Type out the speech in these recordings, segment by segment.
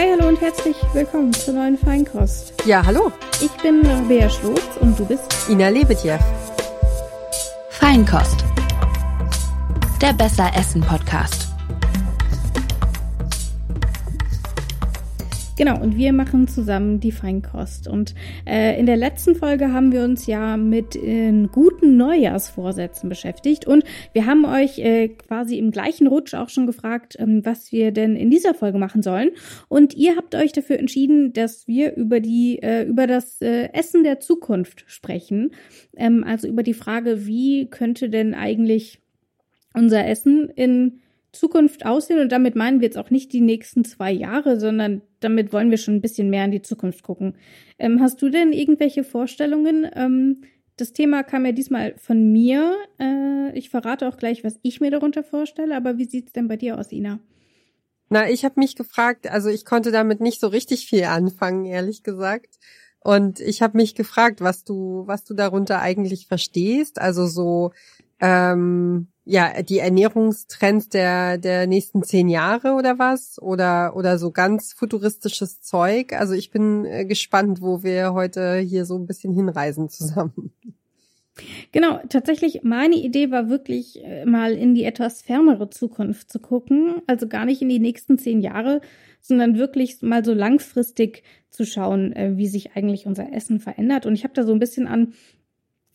Hi, hallo und herzlich willkommen zur neuen Feinkost. Ja, hallo. Ich bin Bea Schlotz und du bist Ina Lebetjew. Feinkost. Der Besser Essen Podcast. Genau, und wir machen zusammen die Feinkost. Und äh, in der letzten Folge haben wir uns ja mit äh, guten Neujahrsvorsätzen beschäftigt. Und wir haben euch äh, quasi im gleichen Rutsch auch schon gefragt, ähm, was wir denn in dieser Folge machen sollen. Und ihr habt euch dafür entschieden, dass wir über die, äh, über das äh, Essen der Zukunft sprechen. Ähm, also über die Frage, wie könnte denn eigentlich unser Essen in Zukunft aussehen. Und damit meinen wir jetzt auch nicht die nächsten zwei Jahre, sondern damit wollen wir schon ein bisschen mehr in die Zukunft gucken. Ähm, hast du denn irgendwelche Vorstellungen? Ähm, das Thema kam ja diesmal von mir. Äh, ich verrate auch gleich, was ich mir darunter vorstelle. Aber wie sieht's denn bei dir aus, Ina? Na, ich habe mich gefragt, also ich konnte damit nicht so richtig viel anfangen, ehrlich gesagt. Und ich habe mich gefragt, was du, was du darunter eigentlich verstehst. Also so ähm, ja, die Ernährungstrends der, der nächsten zehn Jahre oder was? Oder, oder so ganz futuristisches Zeug. Also ich bin äh, gespannt, wo wir heute hier so ein bisschen hinreisen zusammen. Genau, tatsächlich, meine Idee war wirklich äh, mal in die etwas fernere Zukunft zu gucken. Also gar nicht in die nächsten zehn Jahre, sondern wirklich mal so langfristig zu schauen, äh, wie sich eigentlich unser Essen verändert. Und ich habe da so ein bisschen an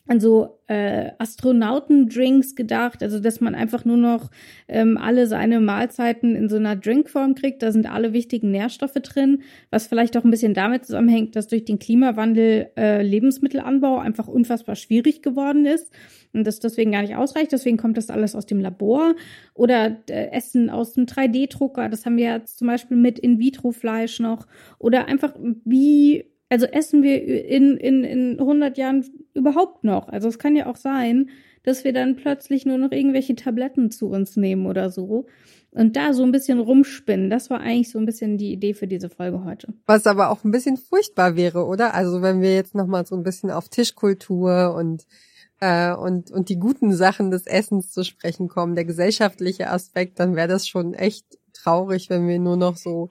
an so äh, Astronautendrinks gedacht, also dass man einfach nur noch ähm, alle seine Mahlzeiten in so einer Drinkform kriegt. Da sind alle wichtigen Nährstoffe drin, was vielleicht auch ein bisschen damit zusammenhängt, dass durch den Klimawandel äh, Lebensmittelanbau einfach unfassbar schwierig geworden ist und das deswegen gar nicht ausreicht. Deswegen kommt das alles aus dem Labor oder äh, Essen aus dem 3D-Drucker. Das haben wir jetzt zum Beispiel mit In-vitro-Fleisch noch oder einfach wie also essen wir in, in, in 100 Jahren überhaupt noch? Also es kann ja auch sein, dass wir dann plötzlich nur noch irgendwelche Tabletten zu uns nehmen oder so. Und da so ein bisschen rumspinnen, das war eigentlich so ein bisschen die Idee für diese Folge heute. Was aber auch ein bisschen furchtbar wäre, oder? Also wenn wir jetzt nochmal so ein bisschen auf Tischkultur und äh, und, und die guten Sachen des Essens zu sprechen kommen, der gesellschaftliche Aspekt, dann wäre das schon echt traurig, wenn wir nur noch so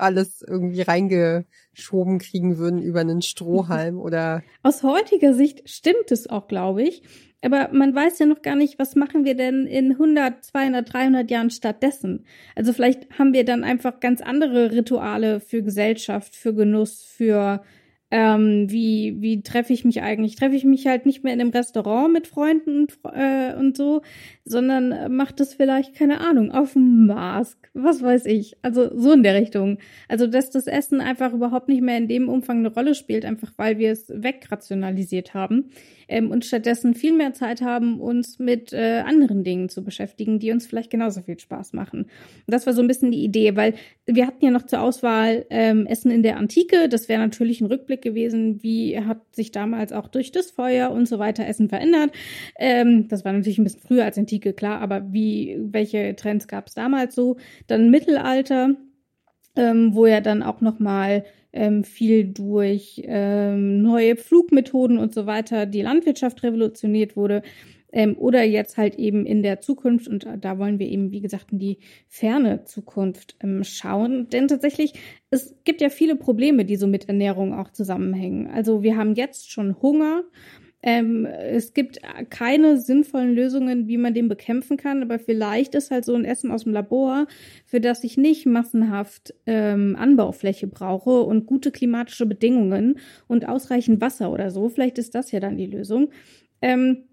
alles irgendwie reingeschoben kriegen würden über einen Strohhalm oder. Aus heutiger Sicht stimmt es auch, glaube ich. Aber man weiß ja noch gar nicht, was machen wir denn in 100, 200, 300 Jahren stattdessen? Also vielleicht haben wir dann einfach ganz andere Rituale für Gesellschaft, für Genuss, für ähm, wie, wie treffe ich mich eigentlich? Treffe ich mich halt nicht mehr in einem Restaurant mit Freunden und, äh, und so, sondern macht das vielleicht, keine Ahnung, auf dem Mars, was weiß ich. Also so in der Richtung. Also, dass das Essen einfach überhaupt nicht mehr in dem Umfang eine Rolle spielt, einfach weil wir es wegrationalisiert haben ähm, und stattdessen viel mehr Zeit haben, uns mit äh, anderen Dingen zu beschäftigen, die uns vielleicht genauso viel Spaß machen. Und das war so ein bisschen die Idee, weil wir hatten ja noch zur Auswahl ähm, Essen in der Antike. Das wäre natürlich ein Rückblick gewesen, wie hat sich damals auch durch das Feuer und so weiter Essen verändert. Ähm, das war natürlich ein bisschen früher als Antike, klar, aber wie, welche Trends gab es damals so? Dann Mittelalter, ähm, wo ja dann auch noch mal ähm, viel durch ähm, neue Flugmethoden und so weiter die Landwirtschaft revolutioniert wurde. Ähm, oder jetzt halt eben in der Zukunft und da wollen wir eben, wie gesagt, in die ferne Zukunft ähm, schauen. Denn tatsächlich, es gibt ja viele Probleme, die so mit Ernährung auch zusammenhängen. Also wir haben jetzt schon Hunger ähm, es gibt keine sinnvollen Lösungen, wie man den bekämpfen kann, aber vielleicht ist halt so ein Essen aus dem Labor, für das ich nicht massenhaft ähm, Anbaufläche brauche und gute klimatische Bedingungen und ausreichend Wasser oder so. Vielleicht ist das ja dann die Lösung. Ähm,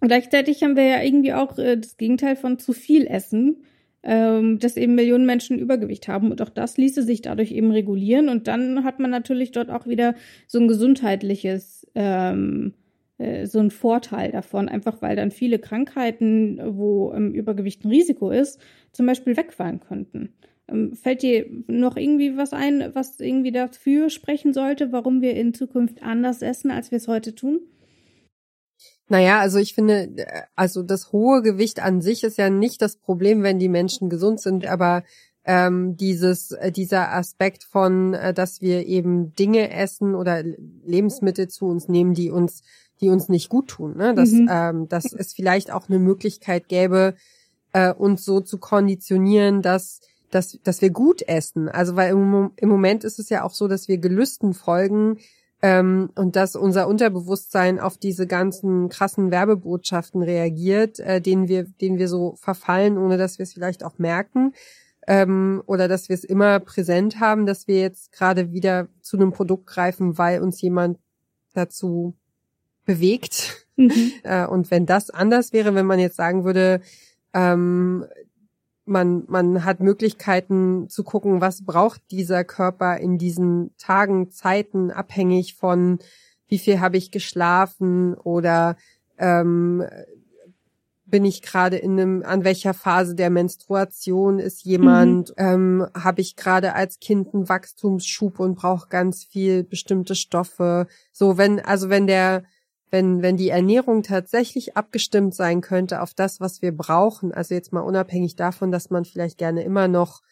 gleichzeitig haben wir ja irgendwie auch äh, das Gegenteil von zu viel Essen ähm, dass eben Millionen Menschen Übergewicht haben. Und auch das ließe sich dadurch eben regulieren. Und dann hat man natürlich dort auch wieder so ein gesundheitliches ähm, äh, so ein Vorteil davon, einfach weil dann viele Krankheiten, wo ähm, Übergewicht ein Risiko ist, zum Beispiel wegfallen könnten. Ähm, fällt dir noch irgendwie was ein, was irgendwie dafür sprechen sollte, warum wir in Zukunft anders essen, als wir es heute tun? Naja, also ich finde, äh, also das hohe Gewicht an sich ist ja nicht das Problem, wenn die Menschen gesund sind, aber ähm, dieses, äh, dieser Aspekt von, äh, dass wir eben Dinge essen oder Lebensmittel zu uns nehmen, die uns die uns nicht gut tun. Ne? Dass, mhm. ähm, dass es vielleicht auch eine Möglichkeit gäbe, äh, uns so zu konditionieren, dass dass, dass wir gut essen. Also weil im, im Moment ist es ja auch so, dass wir Gelüsten folgen ähm, und dass unser Unterbewusstsein auf diese ganzen krassen Werbebotschaften reagiert, äh, denen wir, denen wir so verfallen, ohne dass wir es vielleicht auch merken ähm, oder dass wir es immer präsent haben, dass wir jetzt gerade wieder zu einem Produkt greifen, weil uns jemand dazu bewegt. Mhm. Äh, und wenn das anders wäre, wenn man jetzt sagen würde, ähm, man, man hat Möglichkeiten zu gucken, was braucht dieser Körper in diesen Tagen, Zeiten, abhängig von wie viel habe ich geschlafen oder ähm, bin ich gerade in einem, an welcher Phase der Menstruation ist jemand, mhm. ähm, habe ich gerade als Kind einen Wachstumsschub und brauche ganz viel bestimmte Stoffe. So, wenn, also wenn der, wenn, wenn die Ernährung tatsächlich abgestimmt sein könnte auf das, was wir brauchen, also jetzt mal unabhängig davon, dass man vielleicht gerne immer noch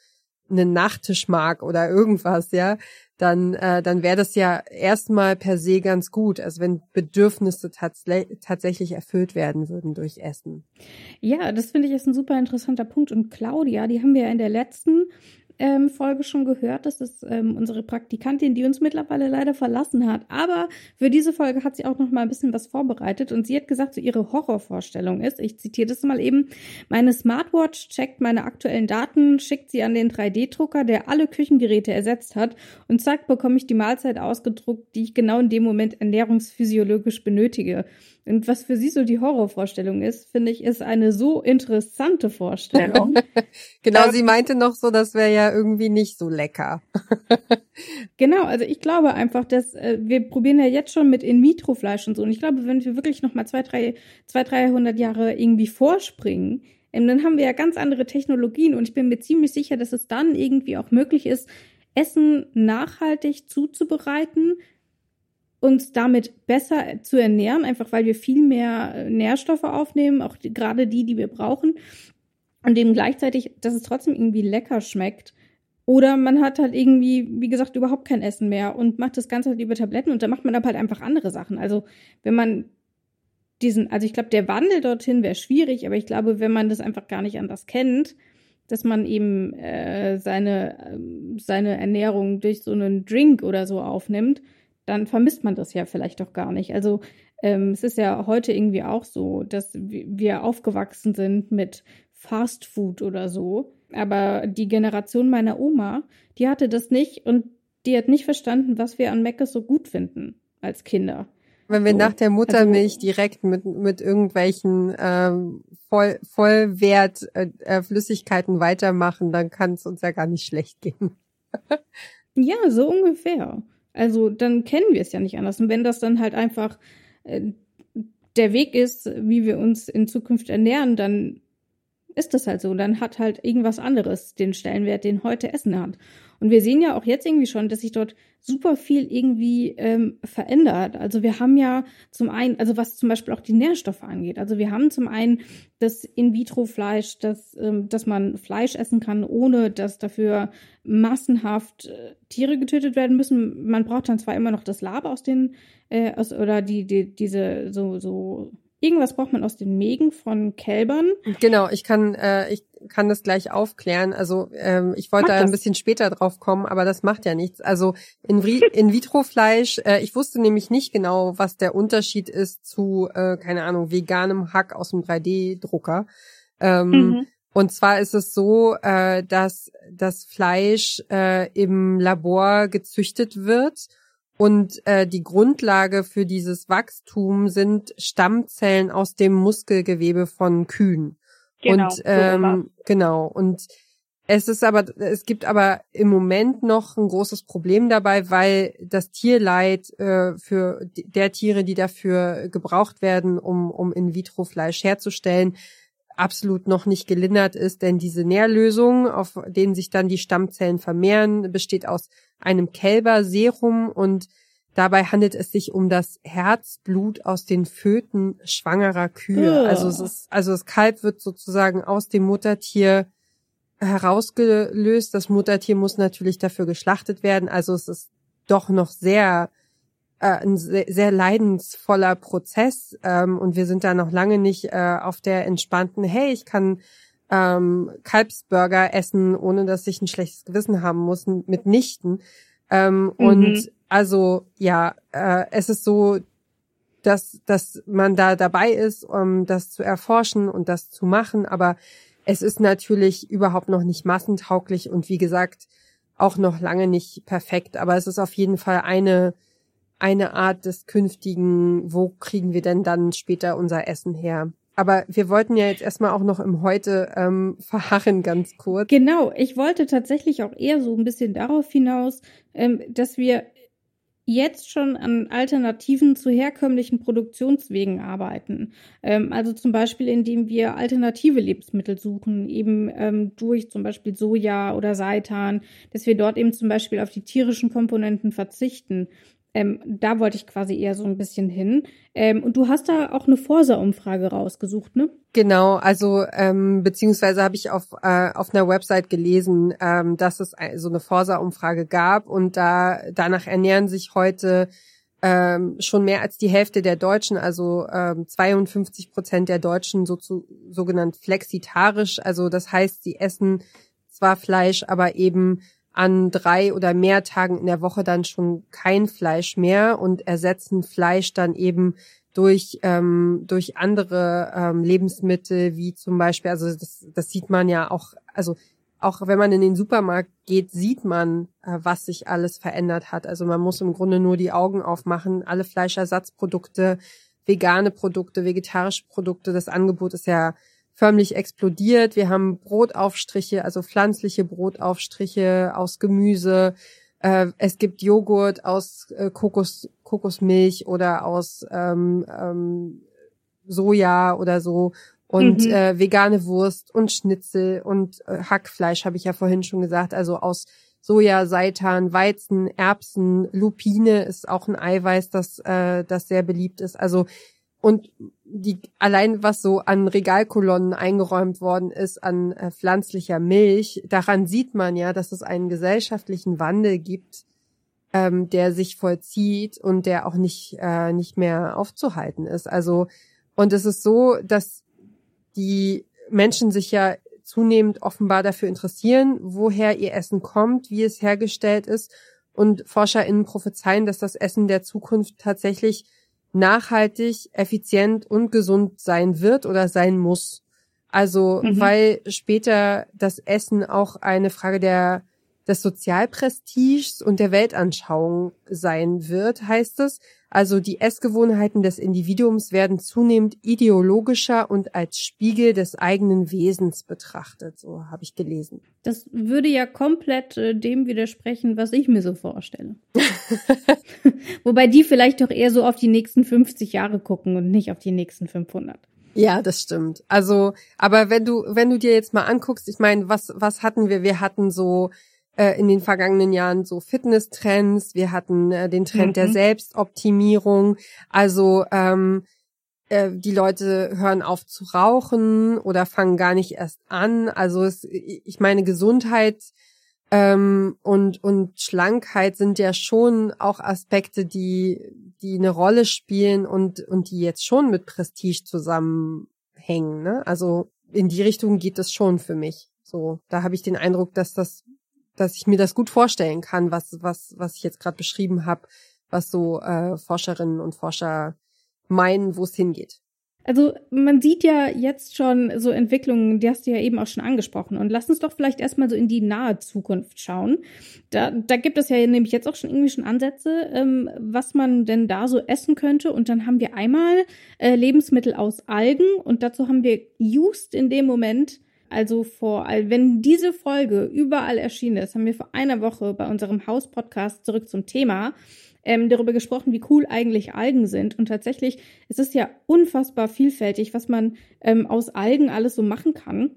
einen Nachtisch mag oder irgendwas, ja, dann, äh, dann wäre das ja erstmal per se ganz gut. Also wenn Bedürfnisse tats tatsächlich erfüllt werden würden durch Essen. Ja, das finde ich ist ein super interessanter Punkt. Und Claudia, die haben wir ja in der letzten ähm, Folge schon gehört. Das ist ähm, unsere Praktikantin, die uns mittlerweile leider verlassen hat. Aber für diese Folge hat sie auch noch mal ein bisschen was vorbereitet und sie hat gesagt, so ihre Horrorvorstellung ist, ich zitiere das mal eben, meine Smartwatch checkt meine aktuellen Daten, schickt sie an den 3D-Drucker, der alle Küchengeräte ersetzt hat und zack, bekomme ich die Mahlzeit ausgedruckt, die ich genau in dem Moment ernährungsphysiologisch benötige. Und was für sie so die Horrorvorstellung ist, finde ich, ist eine so interessante Vorstellung. genau, sie meinte noch so, das wäre ja irgendwie nicht so lecker. genau, also ich glaube einfach, dass äh, wir probieren ja jetzt schon mit In-vitro-Fleisch und so. Und ich glaube, wenn wir wirklich noch mal zwei, drei, zwei, dreihundert Jahre irgendwie vorspringen, ähm, dann haben wir ja ganz andere Technologien. Und ich bin mir ziemlich sicher, dass es dann irgendwie auch möglich ist, Essen nachhaltig zuzubereiten, uns damit besser zu ernähren, einfach weil wir viel mehr äh, Nährstoffe aufnehmen, auch die, gerade die, die wir brauchen. Und eben gleichzeitig, dass es trotzdem irgendwie lecker schmeckt. Oder man hat halt irgendwie, wie gesagt, überhaupt kein Essen mehr und macht das Ganze halt über Tabletten und dann macht man aber halt einfach andere Sachen. Also wenn man diesen, also ich glaube, der Wandel dorthin wäre schwierig, aber ich glaube, wenn man das einfach gar nicht anders kennt, dass man eben äh, seine, äh, seine Ernährung durch so einen Drink oder so aufnimmt, dann vermisst man das ja vielleicht doch gar nicht. Also ähm, es ist ja heute irgendwie auch so, dass wir aufgewachsen sind mit Fast Food oder so. Aber die Generation meiner Oma, die hatte das nicht und die hat nicht verstanden, was wir an Meckes so gut finden als Kinder. Wenn wir so. nach der Muttermilch also, direkt mit, mit irgendwelchen ähm, Voll, Vollwert äh, äh Flüssigkeiten weitermachen, dann kann es uns ja gar nicht schlecht gehen. ja, so ungefähr. Also dann kennen wir es ja nicht anders. Und wenn das dann halt einfach äh, der Weg ist, wie wir uns in Zukunft ernähren, dann ist das halt so. Dann hat halt irgendwas anderes den Stellenwert, den heute Essen hat. Und wir sehen ja auch jetzt irgendwie schon, dass sich dort super viel irgendwie ähm, verändert. Also wir haben ja zum einen, also was zum Beispiel auch die Nährstoffe angeht. Also wir haben zum einen das In-vitro-Fleisch, dass, ähm, dass man Fleisch essen kann, ohne dass dafür massenhaft äh, Tiere getötet werden müssen. Man braucht dann zwar immer noch das Lab aus den, äh, aus, oder die, die, diese so, so Irgendwas braucht man aus den Mägen von Kälbern. Genau, ich kann, äh, ich kann das gleich aufklären. Also ähm, ich wollte da ein bisschen später drauf kommen, aber das macht ja nichts. Also in, in vitro Fleisch, äh, ich wusste nämlich nicht genau, was der Unterschied ist zu, äh, keine Ahnung, veganem Hack aus dem 3D-Drucker. Ähm, mhm. Und zwar ist es so, äh, dass das Fleisch äh, im Labor gezüchtet wird und äh, die Grundlage für dieses Wachstum sind Stammzellen aus dem Muskelgewebe von Kühen. Genau, und ähm, genau. Und es ist aber, es gibt aber im Moment noch ein großes Problem dabei, weil das Tierleid äh, für der Tiere, die dafür gebraucht werden, um, um In-vitro-Fleisch herzustellen, absolut noch nicht gelindert ist, denn diese Nährlösung, auf denen sich dann die Stammzellen vermehren, besteht aus einem Kälberserum und dabei handelt es sich um das Herzblut aus den Föten schwangerer Kühe. Oh. Also es ist, also das Kalb wird sozusagen aus dem Muttertier herausgelöst. Das Muttertier muss natürlich dafür geschlachtet werden. Also es ist doch noch sehr äh, ein sehr, sehr leidensvoller Prozess ähm, und wir sind da noch lange nicht äh, auf der entspannten, hey, ich kann ähm, Kalbsburger essen, ohne dass ich ein schlechtes Gewissen haben muss, mitnichten. Ähm, mhm. Und also ja, äh, es ist so, dass, dass man da dabei ist, um das zu erforschen und das zu machen, aber es ist natürlich überhaupt noch nicht massentauglich und wie gesagt, auch noch lange nicht perfekt, aber es ist auf jeden Fall eine, eine Art des künftigen, wo kriegen wir denn dann später unser Essen her? Aber wir wollten ja jetzt erstmal auch noch im Heute ähm, verharren, ganz kurz. Genau, ich wollte tatsächlich auch eher so ein bisschen darauf hinaus, ähm, dass wir jetzt schon an Alternativen zu herkömmlichen Produktionswegen arbeiten. Ähm, also zum Beispiel, indem wir alternative Lebensmittel suchen, eben ähm, durch zum Beispiel Soja oder Seitan, dass wir dort eben zum Beispiel auf die tierischen Komponenten verzichten. Ähm, da wollte ich quasi eher so ein bisschen hin. Ähm, und du hast da auch eine Forsa-Umfrage rausgesucht, ne? Genau, also ähm, beziehungsweise habe ich auf, äh, auf einer Website gelesen, ähm, dass es so eine Forsa-Umfrage gab und da danach ernähren sich heute ähm, schon mehr als die Hälfte der Deutschen, also ähm, 52 Prozent der Deutschen so zu, sogenannt flexitarisch. Also das heißt, sie essen zwar Fleisch, aber eben an drei oder mehr Tagen in der Woche dann schon kein Fleisch mehr und ersetzen Fleisch dann eben durch ähm, durch andere ähm, Lebensmittel wie zum Beispiel also das das sieht man ja auch also auch wenn man in den Supermarkt geht sieht man äh, was sich alles verändert hat. Also man muss im Grunde nur die Augen aufmachen. Alle Fleischersatzprodukte vegane Produkte vegetarische Produkte das Angebot ist ja förmlich explodiert. Wir haben Brotaufstriche, also pflanzliche Brotaufstriche aus Gemüse. Äh, es gibt Joghurt aus äh, Kokos, Kokosmilch oder aus ähm, ähm, Soja oder so und mhm. äh, vegane Wurst und Schnitzel und äh, Hackfleisch habe ich ja vorhin schon gesagt, also aus Soja, Seitan, Weizen, Erbsen, Lupine ist auch ein Eiweiß, das äh, das sehr beliebt ist. Also und die allein was so an Regalkolonnen eingeräumt worden ist an äh, pflanzlicher Milch, daran sieht man ja, dass es einen gesellschaftlichen Wandel gibt, ähm, der sich vollzieht und der auch nicht äh, nicht mehr aufzuhalten ist. Also und es ist so, dass die Menschen sich ja zunehmend offenbar dafür interessieren, woher ihr Essen kommt, wie es hergestellt ist und ForscherInnen prophezeien, dass das Essen der Zukunft tatsächlich nachhaltig, effizient und gesund sein wird oder sein muss. Also, mhm. weil später das Essen auch eine Frage der, des Sozialprestiges und der Weltanschauung sein wird, heißt es. Also die Essgewohnheiten des Individuums werden zunehmend ideologischer und als Spiegel des eigenen Wesens betrachtet. So habe ich gelesen. Das würde ja komplett äh, dem widersprechen, was ich mir so vorstelle. Wobei die vielleicht doch eher so auf die nächsten 50 Jahre gucken und nicht auf die nächsten 500. Ja, das stimmt. Also, aber wenn du, wenn du dir jetzt mal anguckst, ich meine, was, was hatten wir? Wir hatten so äh, in den vergangenen Jahren so Fitness-Trends, wir hatten äh, den Trend mhm. der Selbstoptimierung, also ähm, äh, die Leute hören auf zu rauchen oder fangen gar nicht erst an. Also es, ich meine Gesundheit ähm, und und Schlankheit sind ja schon auch Aspekte, die die eine Rolle spielen und und die jetzt schon mit Prestige zusammenhängen. Ne? Also in die Richtung geht es schon für mich. So, da habe ich den Eindruck, dass das dass ich mir das gut vorstellen kann, was, was, was ich jetzt gerade beschrieben habe, was so äh, Forscherinnen und Forscher meinen, wo es hingeht. Also man sieht ja jetzt schon so Entwicklungen, die hast du ja eben auch schon angesprochen. Und lass uns doch vielleicht erstmal so in die nahe Zukunft schauen. Da, da gibt es ja nämlich jetzt auch schon irgendwie schon Ansätze, ähm, was man denn da so essen könnte. Und dann haben wir einmal äh, Lebensmittel aus Algen und dazu haben wir just in dem Moment also vor, wenn diese Folge überall erschienen ist, haben wir vor einer Woche bei unserem Haus-Podcast zurück zum Thema ähm, darüber gesprochen, wie cool eigentlich Algen sind. Und tatsächlich es ist ja unfassbar vielfältig, was man ähm, aus Algen alles so machen kann,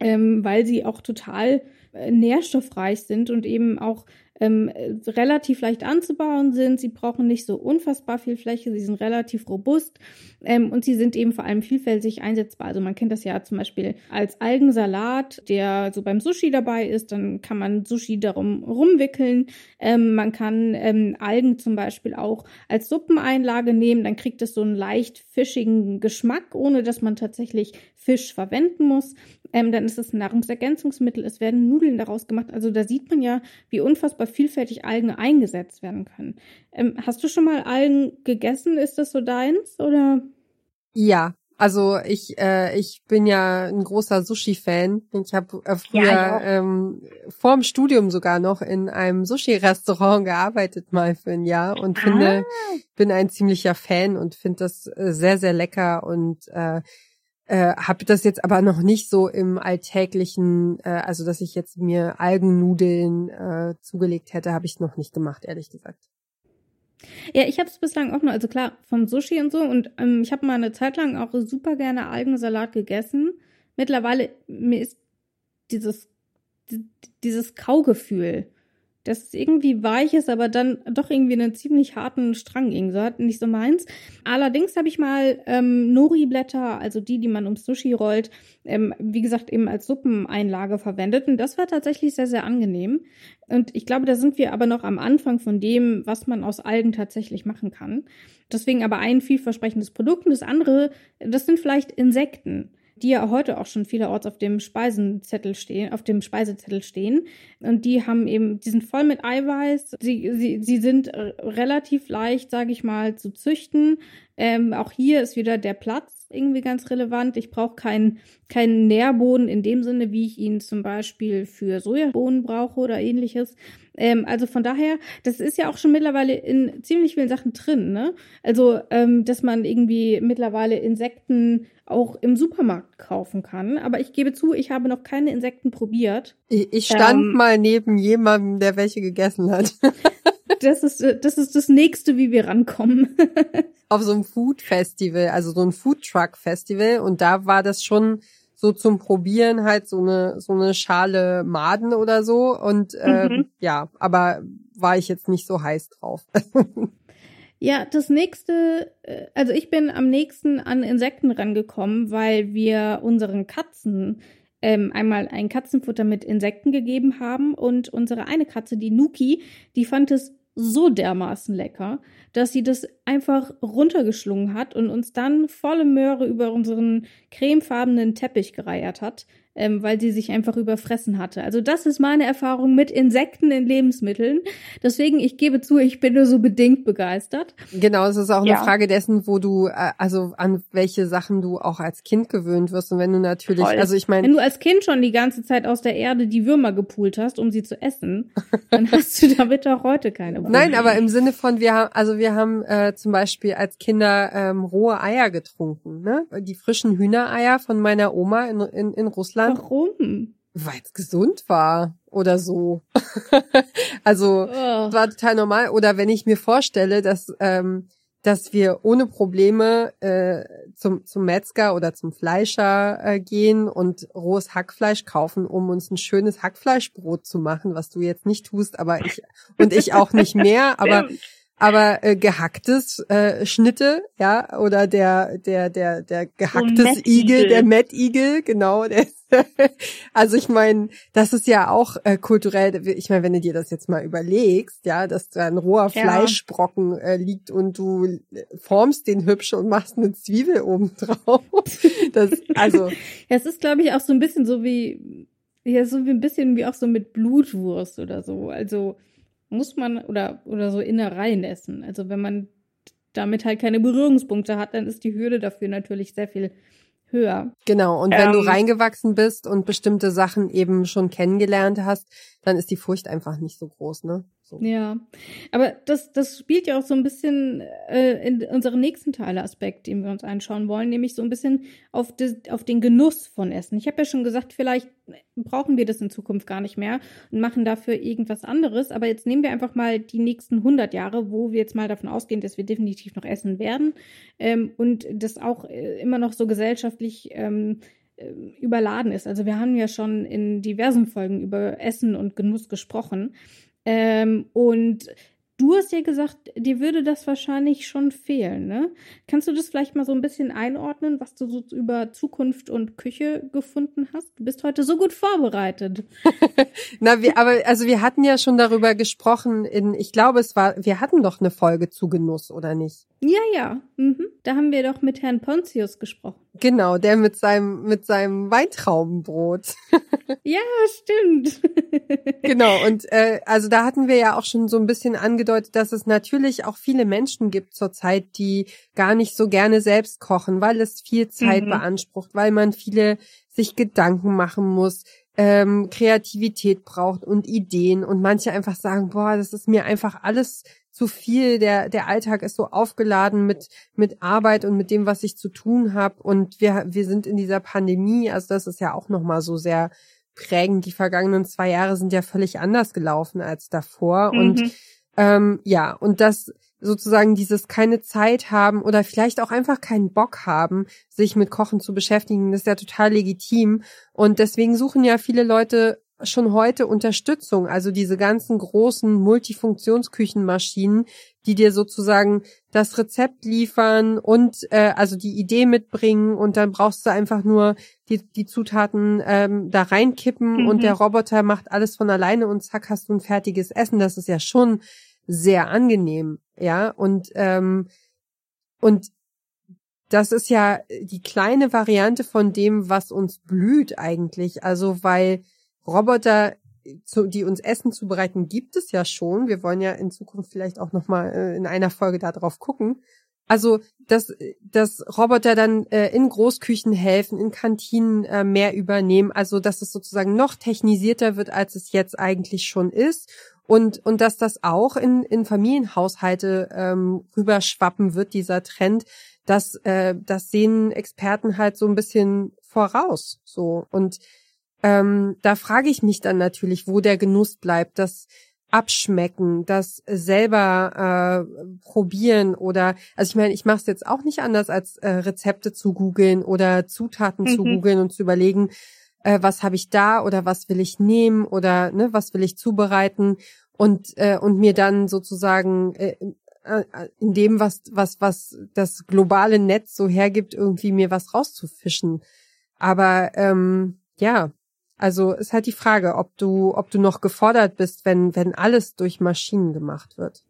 ähm, weil sie auch total äh, nährstoffreich sind und eben auch ähm, relativ leicht anzubauen sind. Sie brauchen nicht so unfassbar viel Fläche, sie sind relativ robust ähm, und sie sind eben vor allem vielfältig einsetzbar. Also man kennt das ja zum Beispiel als Algensalat, der so beim Sushi dabei ist, dann kann man Sushi darum rumwickeln. Ähm, man kann ähm, Algen zum Beispiel auch als Suppeneinlage nehmen, dann kriegt es so einen leicht fischigen Geschmack, ohne dass man tatsächlich Fisch verwenden muss. Ähm, dann ist es ein Nahrungsergänzungsmittel, es werden Nudeln daraus gemacht. Also da sieht man ja, wie unfassbar vielfältig Algen eingesetzt werden können. Ähm, hast du schon mal Algen gegessen? Ist das so deins oder? Ja, also ich, äh, ich bin ja ein großer Sushi-Fan. Ich habe äh, früher ja, ähm, vor dem Studium sogar noch in einem Sushi-Restaurant gearbeitet mal für ein Jahr und finde, ah. bin ein ziemlicher Fan und finde das äh, sehr, sehr lecker und äh, äh, habe das jetzt aber noch nicht so im alltäglichen, äh, also dass ich jetzt mir Algennudeln äh, zugelegt hätte, habe ich noch nicht gemacht, ehrlich gesagt. Ja, ich habe es bislang auch nur, also klar, vom Sushi und so. Und ähm, ich habe mal eine Zeit lang auch super gerne Algensalat gegessen. Mittlerweile, mir ist dieses, dieses Kaugefühl das ist irgendwie weich ist, aber dann doch irgendwie einen ziemlich harten Strang irgendwie hat, nicht so meins. Allerdings habe ich mal ähm, Nori-Blätter, also die, die man ums Sushi rollt, ähm, wie gesagt, eben als Suppeneinlage verwendet. Und das war tatsächlich sehr, sehr angenehm. Und ich glaube, da sind wir aber noch am Anfang von dem, was man aus Algen tatsächlich machen kann. Deswegen aber ein vielversprechendes Produkt. Und das andere, das sind vielleicht Insekten die ja heute auch schon vielerorts auf dem Speisenzettel stehen, auf dem Speisezettel stehen. Und die haben eben, die sind voll mit Eiweiß. Sie, sie, sie sind relativ leicht, sage ich mal, zu züchten. Ähm, auch hier ist wieder der Platz irgendwie ganz relevant. Ich brauche keinen keinen Nährboden in dem Sinne, wie ich ihn zum Beispiel für Sojabohnen brauche oder ähnliches. Ähm, also von daher, das ist ja auch schon mittlerweile in ziemlich vielen Sachen drin, ne? Also, ähm, dass man irgendwie mittlerweile Insekten auch im Supermarkt kaufen kann. Aber ich gebe zu, ich habe noch keine Insekten probiert. Ich, ich stand ähm, mal neben jemandem, der welche gegessen hat. das ist, das ist das nächste, wie wir rankommen. Auf so einem Food Festival, also so ein Food Truck Festival. Und da war das schon so zum Probieren halt so eine so eine Schale Maden oder so und äh, mhm. ja, aber war ich jetzt nicht so heiß drauf. ja, das nächste, äh, also ich bin am nächsten an Insekten rangekommen, weil wir unseren Katzen ähm, einmal ein Katzenfutter mit Insekten gegeben haben und unsere eine Katze, die Nuki, die fand es so dermaßen lecker, dass sie das einfach runtergeschlungen hat und uns dann volle Möhre über unseren cremefarbenen Teppich gereiert hat ähm, weil sie sich einfach überfressen hatte. Also das ist meine Erfahrung mit Insekten in Lebensmitteln. Deswegen, ich gebe zu, ich bin nur so bedingt begeistert. Genau, es ist auch ja. eine Frage dessen, wo du, äh, also an welche Sachen du auch als Kind gewöhnt wirst. Und wenn du natürlich, Voll. also ich meine. Wenn du als Kind schon die ganze Zeit aus der Erde die Würmer gepult hast, um sie zu essen, dann hast du damit auch heute keine Probleme. Nein, aber im Sinne von, wir haben, also wir haben äh, zum Beispiel als Kinder ähm, rohe Eier getrunken, ne? Die frischen Hühnereier von meiner Oma in, in, in Russland Deutschland. Warum? Weil es gesund war oder so. also oh. war total normal. Oder wenn ich mir vorstelle, dass ähm, dass wir ohne Probleme äh, zum, zum Metzger oder zum Fleischer äh, gehen und rohes Hackfleisch kaufen, um uns ein schönes Hackfleischbrot zu machen, was du jetzt nicht tust, aber ich und ich auch nicht mehr, aber aber äh, gehacktes äh, Schnitte, ja, oder der der der der gehacktes so Igel, der Mettigel, genau, der also ich meine, das ist ja auch äh, kulturell, ich meine, wenn du dir das jetzt mal überlegst, ja, dass da ein roher ja. Fleischbrocken äh, liegt und du formst den hübsch und machst eine Zwiebel oben drauf. Das, also. ja, es ist, glaube ich, auch so ein bisschen so wie, ja, so wie ein bisschen wie auch so mit Blutwurst oder so. Also muss man oder, oder so Innereien essen. Also wenn man damit halt keine Berührungspunkte hat, dann ist die Hürde dafür natürlich sehr viel höher. Genau, und wenn ähm, du reingewachsen bist und bestimmte Sachen eben schon kennengelernt hast, dann ist die Furcht einfach nicht so groß, ne? So. Ja, aber das, das spielt ja auch so ein bisschen äh, in unseren nächsten Teileaspekt, den wir uns anschauen wollen, nämlich so ein bisschen auf, das, auf den Genuss von Essen. Ich habe ja schon gesagt, vielleicht brauchen wir das in Zukunft gar nicht mehr und machen dafür irgendwas anderes. Aber jetzt nehmen wir einfach mal die nächsten 100 Jahre, wo wir jetzt mal davon ausgehen, dass wir definitiv noch essen werden ähm, und das auch äh, immer noch so gesellschaftlich ähm, äh, überladen ist. Also wir haben ja schon in diversen Folgen über Essen und Genuss gesprochen. Ähm, und du hast ja gesagt, dir würde das wahrscheinlich schon fehlen, ne? Kannst du das vielleicht mal so ein bisschen einordnen, was du so über Zukunft und Küche gefunden hast? Du bist heute so gut vorbereitet. Na, wir, aber also wir hatten ja schon darüber gesprochen in, ich glaube, es war, wir hatten doch eine Folge zu Genuss, oder nicht? Ja, ja. Mhm. Da haben wir doch mit Herrn Pontius gesprochen. Genau, der mit seinem mit seinem Weintraubenbrot. ja, stimmt. genau und äh, also da hatten wir ja auch schon so ein bisschen angedeutet, dass es natürlich auch viele Menschen gibt zurzeit, die gar nicht so gerne selbst kochen, weil es viel Zeit mhm. beansprucht, weil man viele sich Gedanken machen muss, ähm, Kreativität braucht und Ideen und manche einfach sagen, boah, das ist mir einfach alles zu viel. Der der Alltag ist so aufgeladen mit mit Arbeit und mit dem, was ich zu tun habe. Und wir wir sind in dieser Pandemie. Also das ist ja auch noch mal so sehr prägend. Die vergangenen zwei Jahre sind ja völlig anders gelaufen als davor. Mhm. Und ähm, ja, und das sozusagen dieses keine Zeit haben oder vielleicht auch einfach keinen Bock haben, sich mit Kochen zu beschäftigen, das ist ja total legitim. Und deswegen suchen ja viele Leute schon heute Unterstützung, also diese ganzen großen Multifunktionsküchenmaschinen, die dir sozusagen das Rezept liefern und äh, also die Idee mitbringen und dann brauchst du einfach nur die, die Zutaten ähm, da reinkippen mhm. und der Roboter macht alles von alleine und zack hast du ein fertiges Essen. Das ist ja schon sehr angenehm, ja und ähm, und das ist ja die kleine Variante von dem, was uns blüht eigentlich. Also weil Roboter, die uns Essen zubereiten, gibt es ja schon. Wir wollen ja in Zukunft vielleicht auch noch mal äh, in einer Folge da drauf gucken. Also, dass, dass Roboter dann äh, in Großküchen helfen, in Kantinen äh, mehr übernehmen, also dass es sozusagen noch technisierter wird, als es jetzt eigentlich schon ist. Und, und dass das auch in, in Familienhaushalte ähm, rüberschwappen wird, dieser Trend, das, äh, das sehen Experten halt so ein bisschen voraus. So. Und ähm, da frage ich mich dann natürlich, wo der Genuss bleibt, das Abschmecken, das selber äh, probieren oder also ich meine, ich mache es jetzt auch nicht anders als äh, Rezepte zu googeln oder Zutaten mhm. zu googeln und zu überlegen, äh, was habe ich da oder was will ich nehmen oder ne, was will ich zubereiten und äh, und mir dann sozusagen äh, äh in dem was was was das globale Netz so hergibt irgendwie mir was rauszufischen aber ähm, ja also ist halt die Frage, ob du, ob du noch gefordert bist, wenn, wenn alles durch Maschinen gemacht wird.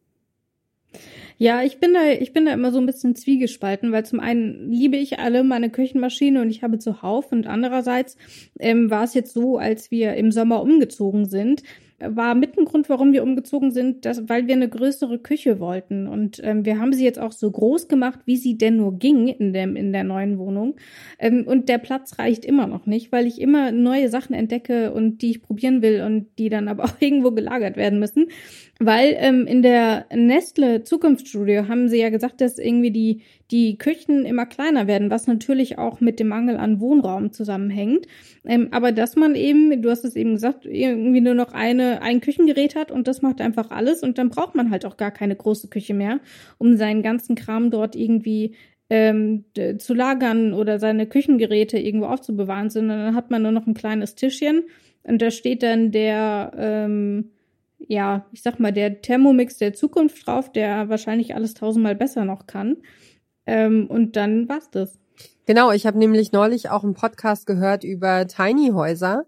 Ja, ich bin da, ich bin da immer so ein bisschen zwiegespalten, weil zum einen liebe ich alle meine Küchenmaschine und ich habe zuhauf und andererseits ähm, war es jetzt so, als wir im Sommer umgezogen sind, war mit ein Grund, warum wir umgezogen sind, dass, weil wir eine größere Küche wollten. Und ähm, wir haben sie jetzt auch so groß gemacht, wie sie denn nur ging in, dem, in der neuen Wohnung. Ähm, und der Platz reicht immer noch nicht, weil ich immer neue Sachen entdecke und die ich probieren will und die dann aber auch irgendwo gelagert werden müssen. Weil ähm, in der Nestle Zukunftsstudio haben sie ja gesagt, dass irgendwie die, die Küchen immer kleiner werden, was natürlich auch mit dem Mangel an Wohnraum zusammenhängt. Ähm, aber dass man eben, du hast es eben gesagt, irgendwie nur noch eine, ein Küchengerät hat und das macht einfach alles und dann braucht man halt auch gar keine große Küche mehr, um seinen ganzen Kram dort irgendwie ähm, zu lagern oder seine Küchengeräte irgendwo aufzubewahren, sondern dann hat man nur noch ein kleines Tischchen und da steht dann der ähm, ja, ich sag mal, der Thermomix der Zukunft drauf, der wahrscheinlich alles tausendmal besser noch kann. Ähm, und dann war's das. Genau, ich habe nämlich neulich auch einen Podcast gehört über Tiny Häuser,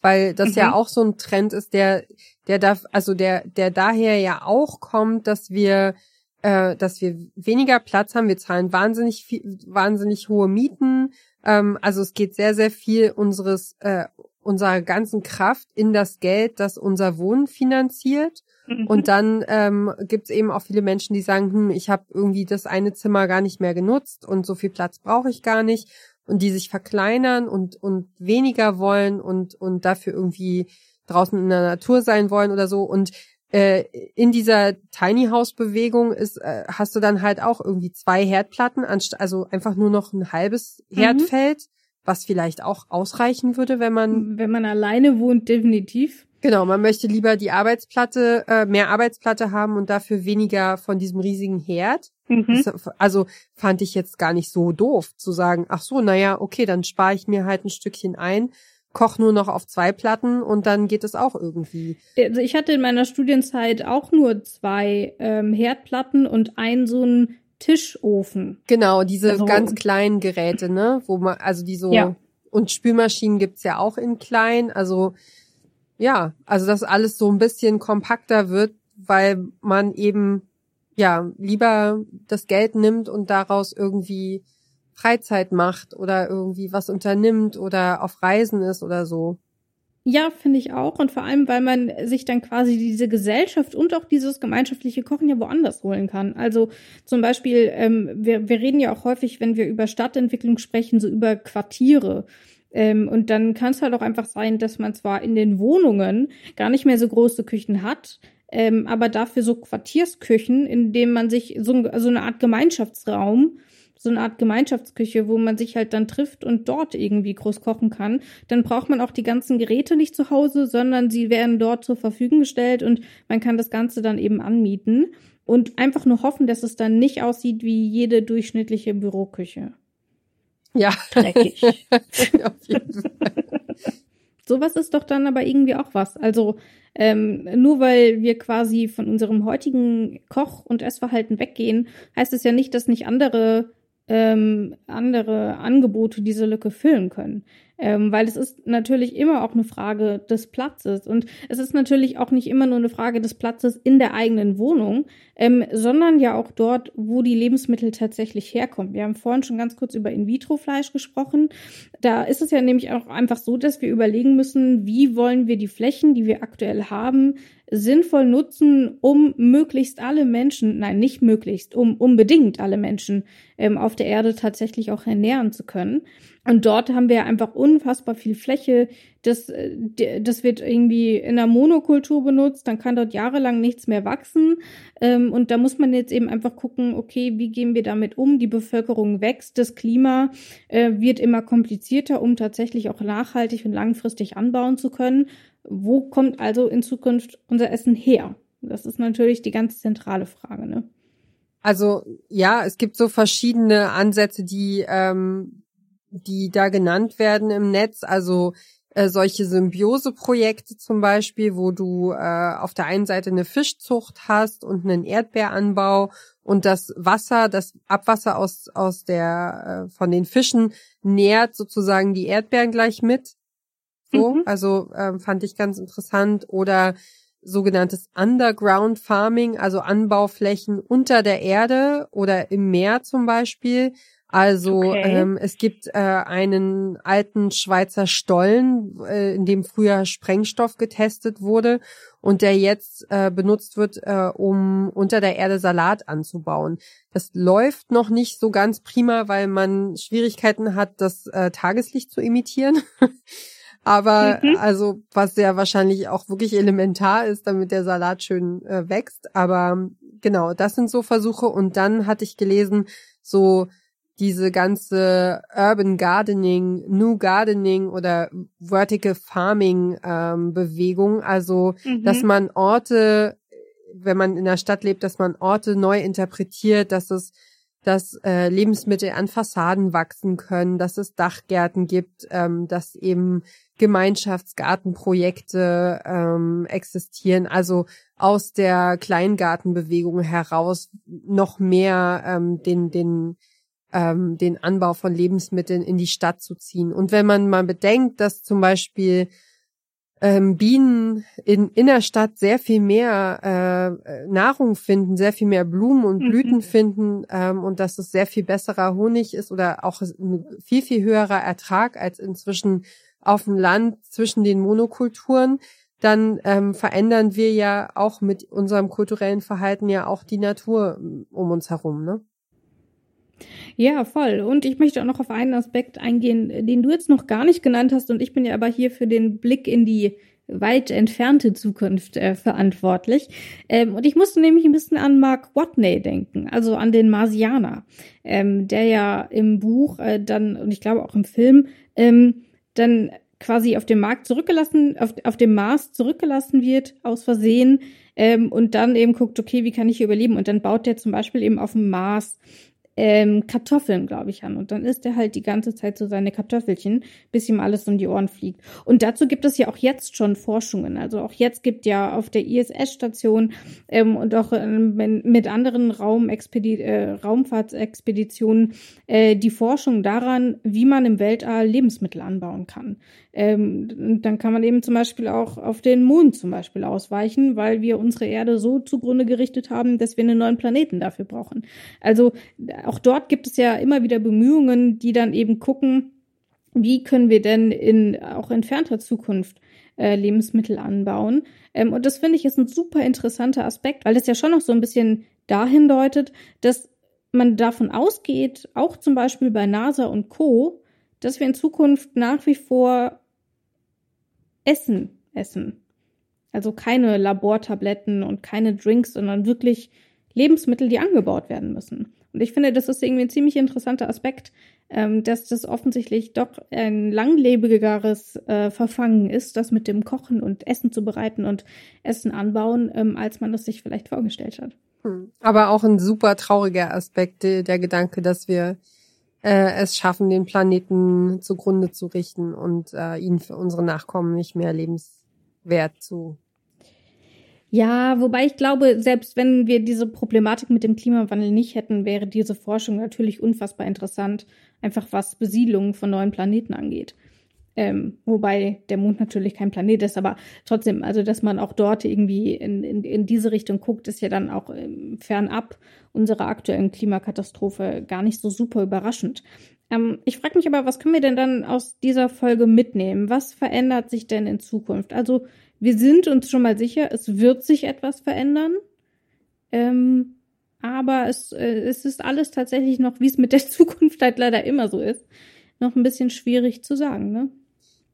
weil das mhm. ja auch so ein Trend ist, der, der darf, also der, der daher ja auch kommt, dass wir, äh, dass wir weniger Platz haben. Wir zahlen wahnsinnig viel, wahnsinnig hohe Mieten. Ähm, also es geht sehr, sehr viel unseres äh, unserer ganzen Kraft in das Geld, das unser Wohnen finanziert. Mhm. Und dann ähm, gibt es eben auch viele Menschen, die sagen, hm, ich habe irgendwie das eine Zimmer gar nicht mehr genutzt und so viel Platz brauche ich gar nicht. Und die sich verkleinern und, und weniger wollen und, und dafür irgendwie draußen in der Natur sein wollen oder so. Und äh, in dieser Tiny House Bewegung ist, äh, hast du dann halt auch irgendwie zwei Herdplatten, also einfach nur noch ein halbes mhm. Was vielleicht auch ausreichen würde, wenn man wenn man alleine wohnt, definitiv. Genau, man möchte lieber die Arbeitsplatte, äh, mehr Arbeitsplatte haben und dafür weniger von diesem riesigen Herd. Mhm. Also fand ich jetzt gar nicht so doof zu sagen, ach so, naja, okay, dann spare ich mir halt ein Stückchen ein, koch nur noch auf zwei Platten und dann geht es auch irgendwie. Also ich hatte in meiner Studienzeit auch nur zwei ähm, Herdplatten und ein so ein Tischofen. Genau, diese also, ganz kleinen Geräte, ne? Wo man, also die so ja. und Spülmaschinen gibt's ja auch in klein. Also ja, also dass alles so ein bisschen kompakter wird, weil man eben ja lieber das Geld nimmt und daraus irgendwie Freizeit macht oder irgendwie was unternimmt oder auf Reisen ist oder so. Ja, finde ich auch. Und vor allem, weil man sich dann quasi diese Gesellschaft und auch dieses gemeinschaftliche Kochen ja woanders holen kann. Also zum Beispiel, ähm, wir, wir reden ja auch häufig, wenn wir über Stadtentwicklung sprechen, so über Quartiere. Ähm, und dann kann es halt auch einfach sein, dass man zwar in den Wohnungen gar nicht mehr so große Küchen hat, ähm, aber dafür so Quartiersküchen, in denen man sich so, so eine Art Gemeinschaftsraum so eine Art Gemeinschaftsküche, wo man sich halt dann trifft und dort irgendwie groß kochen kann. Dann braucht man auch die ganzen Geräte nicht zu Hause, sondern sie werden dort zur Verfügung gestellt und man kann das Ganze dann eben anmieten und einfach nur hoffen, dass es dann nicht aussieht wie jede durchschnittliche Büroküche. Ja. Dreckig. Auf jeden Fall. Sowas ist doch dann aber irgendwie auch was. Also ähm, nur weil wir quasi von unserem heutigen Koch- und Essverhalten weggehen, heißt es ja nicht, dass nicht andere ähm, andere Angebote diese Lücke füllen können. Ähm, weil es ist natürlich immer auch eine Frage des Platzes. Und es ist natürlich auch nicht immer nur eine Frage des Platzes in der eigenen Wohnung, ähm, sondern ja auch dort, wo die Lebensmittel tatsächlich herkommen. Wir haben vorhin schon ganz kurz über In-vitro-Fleisch gesprochen. Da ist es ja nämlich auch einfach so, dass wir überlegen müssen, wie wollen wir die Flächen, die wir aktuell haben, sinnvoll nutzen, um möglichst alle Menschen, nein, nicht möglichst, um unbedingt alle Menschen ähm, auf der Erde tatsächlich auch ernähren zu können. Und dort haben wir einfach unfassbar viel Fläche. Das, äh, das wird irgendwie in der Monokultur benutzt, dann kann dort jahrelang nichts mehr wachsen. Ähm, und da muss man jetzt eben einfach gucken, okay, wie gehen wir damit um? Die Bevölkerung wächst, das Klima äh, wird immer komplizierter, um tatsächlich auch nachhaltig und langfristig anbauen zu können. Wo kommt also in Zukunft unser Essen her? Das ist natürlich die ganz zentrale Frage, ne? Also ja, es gibt so verschiedene Ansätze, die ähm, die da genannt werden im Netz. Also äh, solche Symbiose-Projekte zum Beispiel, wo du äh, auf der einen Seite eine Fischzucht hast und einen Erdbeeranbau und das Wasser, das Abwasser aus aus der äh, von den Fischen nährt sozusagen die Erdbeeren gleich mit. So, mhm. also äh, fand ich ganz interessant. Oder sogenanntes Underground Farming, also Anbauflächen unter der Erde oder im Meer zum Beispiel. Also okay. ähm, es gibt äh, einen alten Schweizer Stollen, äh, in dem früher Sprengstoff getestet wurde und der jetzt äh, benutzt wird, äh, um unter der Erde Salat anzubauen. Das läuft noch nicht so ganz prima, weil man Schwierigkeiten hat, das äh, Tageslicht zu imitieren. Aber mhm. also, was ja wahrscheinlich auch wirklich elementar ist, damit der Salat schön äh, wächst. Aber genau, das sind so Versuche. Und dann hatte ich gelesen, so diese ganze Urban Gardening, New Gardening oder Vertical Farming ähm, Bewegung. Also, mhm. dass man Orte, wenn man in der Stadt lebt, dass man Orte neu interpretiert, dass es dass äh, Lebensmittel an Fassaden wachsen können, dass es Dachgärten gibt, ähm, dass eben Gemeinschaftsgartenprojekte ähm, existieren, also aus der Kleingartenbewegung heraus noch mehr ähm, den, den, ähm, den Anbau von Lebensmitteln in die Stadt zu ziehen. Und wenn man mal bedenkt, dass zum Beispiel ähm, Bienen in Innerstadt sehr viel mehr äh, Nahrung finden, sehr viel mehr Blumen und Blüten mhm. finden ähm, und dass es sehr viel besserer Honig ist oder auch ein viel, viel höherer Ertrag als inzwischen auf dem Land zwischen den Monokulturen, dann ähm, verändern wir ja auch mit unserem kulturellen Verhalten ja auch die Natur ähm, um uns herum, ne? Ja, voll. Und ich möchte auch noch auf einen Aspekt eingehen, den du jetzt noch gar nicht genannt hast. Und ich bin ja aber hier für den Blick in die weit entfernte Zukunft äh, verantwortlich. Ähm, und ich musste nämlich ein bisschen an Mark Watney denken, also an den Marsianer, ähm, der ja im Buch äh, dann, und ich glaube auch im Film, ähm, dann quasi auf dem Markt zurückgelassen, auf, auf dem Mars zurückgelassen wird, aus Versehen, ähm, und dann eben guckt, okay, wie kann ich hier überleben? Und dann baut der zum Beispiel eben auf dem Mars ähm, Kartoffeln, glaube ich, an. Und dann isst er halt die ganze Zeit so seine Kartoffelchen, bis ihm alles um die Ohren fliegt. Und dazu gibt es ja auch jetzt schon Forschungen. Also auch jetzt gibt ja auf der ISS-Station ähm, und auch ähm, mit anderen Raumexpedi äh, Raumfahrtsexpeditionen äh, die Forschung daran, wie man im Weltall Lebensmittel anbauen kann. Ähm, dann kann man eben zum Beispiel auch auf den Mond zum Beispiel ausweichen, weil wir unsere Erde so zugrunde gerichtet haben, dass wir einen neuen Planeten dafür brauchen. Also auch dort gibt es ja immer wieder Bemühungen, die dann eben gucken, wie können wir denn in auch entfernter Zukunft äh, Lebensmittel anbauen. Ähm, und das finde ich ist ein super interessanter Aspekt, weil das ja schon noch so ein bisschen dahin deutet, dass man davon ausgeht, auch zum Beispiel bei NASA und Co., dass wir in Zukunft nach wie vor Essen essen. Also keine Labortabletten und keine Drinks, sondern wirklich Lebensmittel, die angebaut werden müssen. Und ich finde, das ist irgendwie ein ziemlich interessanter Aspekt, ähm, dass das offensichtlich doch ein langlebigeres äh, Verfangen ist, das mit dem Kochen und Essen zubereiten und Essen anbauen, ähm, als man das sich vielleicht vorgestellt hat. Hm. Aber auch ein super trauriger Aspekt, der Gedanke, dass wir äh, es schaffen, den Planeten zugrunde zu richten und äh, ihn für unsere Nachkommen nicht mehr lebenswert zu ja, wobei ich glaube, selbst wenn wir diese Problematik mit dem Klimawandel nicht hätten, wäre diese Forschung natürlich unfassbar interessant, einfach was Besiedlung von neuen Planeten angeht. Ähm, wobei der Mond natürlich kein Planet ist, aber trotzdem, also dass man auch dort irgendwie in, in, in diese Richtung guckt, ist ja dann auch ähm, fernab unserer aktuellen Klimakatastrophe gar nicht so super überraschend. Ähm, ich frage mich aber, was können wir denn dann aus dieser Folge mitnehmen? Was verändert sich denn in Zukunft? Also wir sind uns schon mal sicher, es wird sich etwas verändern. Ähm, aber es, äh, es ist alles tatsächlich noch, wie es mit der Zukunft halt leider immer so ist, noch ein bisschen schwierig zu sagen, ne?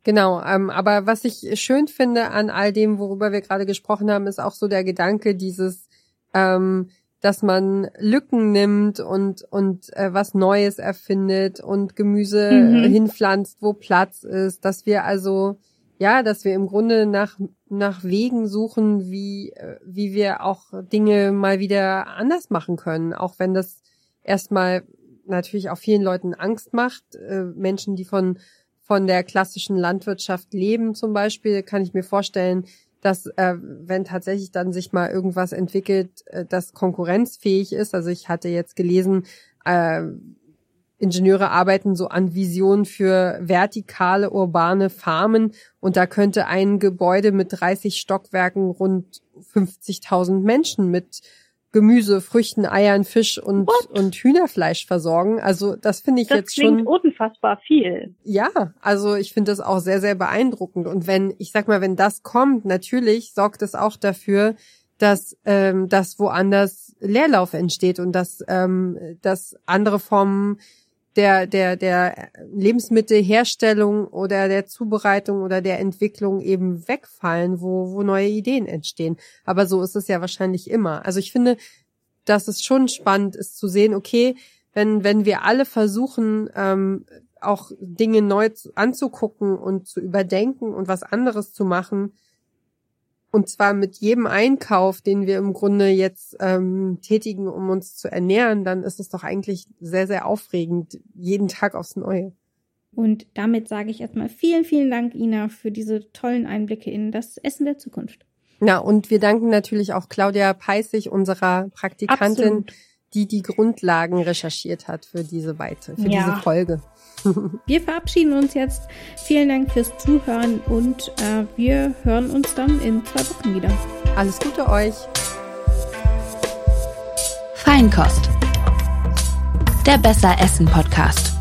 Genau, ähm, aber was ich schön finde an all dem, worüber wir gerade gesprochen haben, ist auch so der Gedanke dieses, ähm, dass man Lücken nimmt und und äh, was Neues erfindet und Gemüse mhm. hinpflanzt, wo Platz ist, dass wir also ja, dass wir im Grunde nach, nach Wegen suchen, wie, äh, wie wir auch Dinge mal wieder anders machen können, auch wenn das erstmal natürlich auch vielen Leuten Angst macht. Äh, Menschen, die von, von der klassischen Landwirtschaft leben zum Beispiel, kann ich mir vorstellen, dass äh, wenn tatsächlich dann sich mal irgendwas entwickelt, äh, das konkurrenzfähig ist. Also ich hatte jetzt gelesen, äh, Ingenieure arbeiten so an Visionen für vertikale urbane Farmen und da könnte ein Gebäude mit 30 Stockwerken rund 50.000 Menschen mit Gemüse, Früchten, Eiern, Fisch und, und Hühnerfleisch versorgen. Also das finde ich das jetzt schon. Das klingt unfassbar viel. Ja, also ich finde das auch sehr, sehr beeindruckend. Und wenn, ich sag mal, wenn das kommt, natürlich sorgt es auch dafür, dass, ähm, dass woanders Leerlauf entsteht und dass, ähm, dass andere Formen der, der, der Lebensmittelherstellung oder der Zubereitung oder der Entwicklung eben wegfallen, wo, wo neue Ideen entstehen. Aber so ist es ja wahrscheinlich immer. Also ich finde, dass es schon spannend ist zu sehen, okay, wenn, wenn wir alle versuchen, ähm, auch Dinge neu anzugucken und zu überdenken und was anderes zu machen, und zwar mit jedem Einkauf, den wir im Grunde jetzt ähm, tätigen, um uns zu ernähren, dann ist es doch eigentlich sehr, sehr aufregend, jeden Tag aufs Neue. Und damit sage ich erstmal vielen, vielen Dank, Ina, für diese tollen Einblicke in das Essen der Zukunft. Na, und wir danken natürlich auch Claudia Peissig, unserer Praktikantin, Absolut. die die Grundlagen recherchiert hat für diese Weite, für ja. diese Folge. Wir verabschieden uns jetzt. Vielen Dank fürs Zuhören und äh, wir hören uns dann in zwei Wochen wieder. Alles Gute euch. Feinkost. Der Besser Essen Podcast.